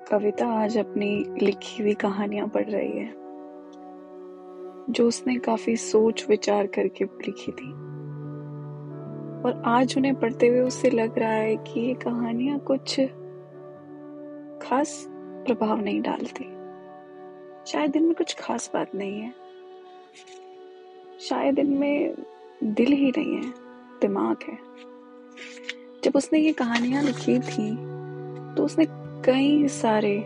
कविता आज अपनी लिखी हुई कहानियाँ पढ़ रही है, जो उसने काफ़ी सोच विचार करके लिखी थी। और आज उन्हें पढ़ते हुए उससे लग रहा है कि ये कहानियाँ कुछ खास प्रभाव नहीं डालती। शायद इनमें कुछ खास बात नहीं है। शायद इनमें दिल ही नहीं है, दिमाग है। जब उसने ये कहानियाँ लिखी थी तो उसने कई सारे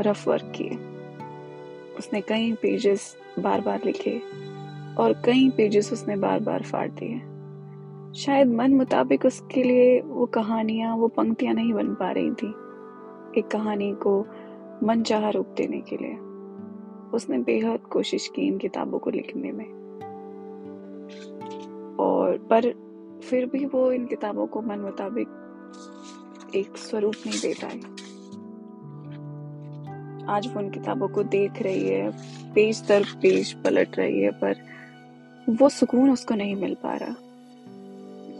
रफ वर्क किए। उसने कई पेजेस बार बार लिखे और कई पेजेस उसने बार बार फाड़ दिए। शायद मन मुताबिक उसके लिए वो कहानियाँ, वो पंक्तियाँ नहीं बन पा रही थी। एक कहानी को मन चाह रूप देने के लिए। उसने बेहद कोशिश की इन किताबों को लिखने में। और, पर फिर भी वो इन किताबों को मन मुताबिक एक स्वरूप नहीं दे पाए आज वो उन किताबों को देख रही है पेज दर पेज पलट रही है पर वो सुकून उसको नहीं मिल पा रहा।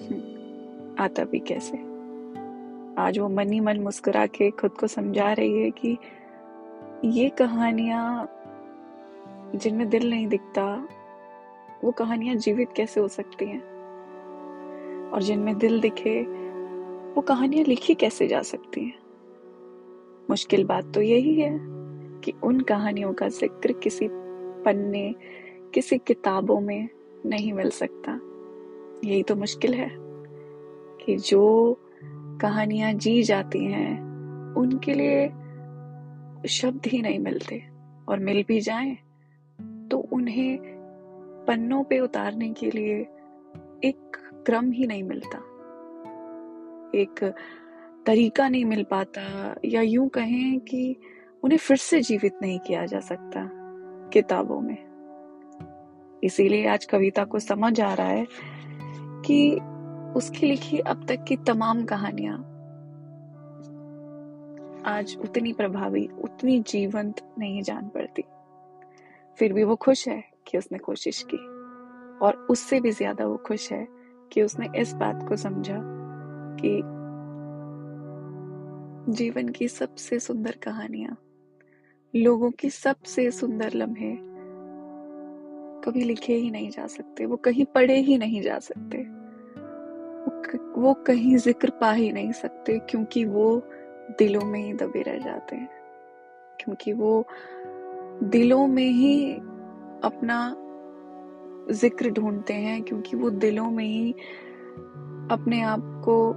हम्म, आता भी कैसे? आज वो मनी मन मुस्कुरा के खुद को समझा रही है कि ये कहानियाँ जिनमें दिल नहीं दिखता वो कहानियाँ जीवित कैसे हो सकती हैं? और जिनमें दिल दिखे वो कहानियाँ लिखी कैसे जा सकती हैं? मुश्किल बात तो यही है कि उन कहानियों का ज़िक्र किसी पन्ने, किसी किताबों में नहीं मिल सकता। यही तो मुश्किल है कि जो कहानियाँ जी जाती हैं, उनके लिए शब्द ही नहीं मिलते और मिल भी जाएँ तो उन्हें पन्नों पे उतारने के लिए एक क्रम ही नहीं मिलता। एक तरीका नहीं मिल पाता या यूँ कहें कि उन्हें फिर से जीवित नहीं किया जा सकता किताबों में। इसीलिए आज कविता को समझ आ रहा है कि उसकी लिखी अब तक की तमाम कहानियाँ आज उतनी प्रभावी, उतनी जीवंत नहीं जान पड़ती। फिर भी वो खुश है कि उसने कोशिश की और उससे भी ज़्यादा वो खुश है कि उसने इस बात को समझा कि जीवन की सबसे सुंदर कहानियाँ, लोगों की सबसे सुंदर लम्हे, कभी लिखे ही नहीं जा सकते, वो कहीं पढ़े ही नहीं जा सकते, वो कहीं ज़िक्र पा ही नहीं सकते, क्योंकि वो दिलों में ही दबे रह जाते हैं, क्योंकि वो दिलों में ही अपना ज़िक्र ढूंढते हैं, क्योंकि वो दिलों में ही अपने आप को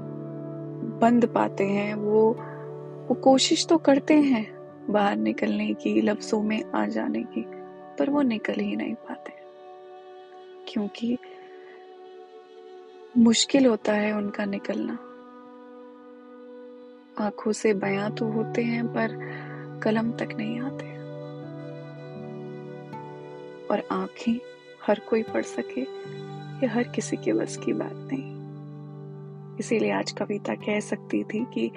बंद पाते हैं, वो वो कोशिश तो करते हैं बाहर निकलने की, लफ्जों में आ जाने की, पर वो निकल ही नहीं पाते। क्योंकि मुश्किल होता है उनका निकलना। आँखों से बयां तो होते हैं, पर कलम तक नहीं आते। और आँखें हर कोई पढ़ सके, ये हर किसी के बस की बात नहीं। इसीलिए आज कविता कह सकती थी कि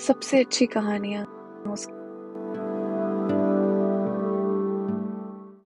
सबसे अच्छी कहानियाँ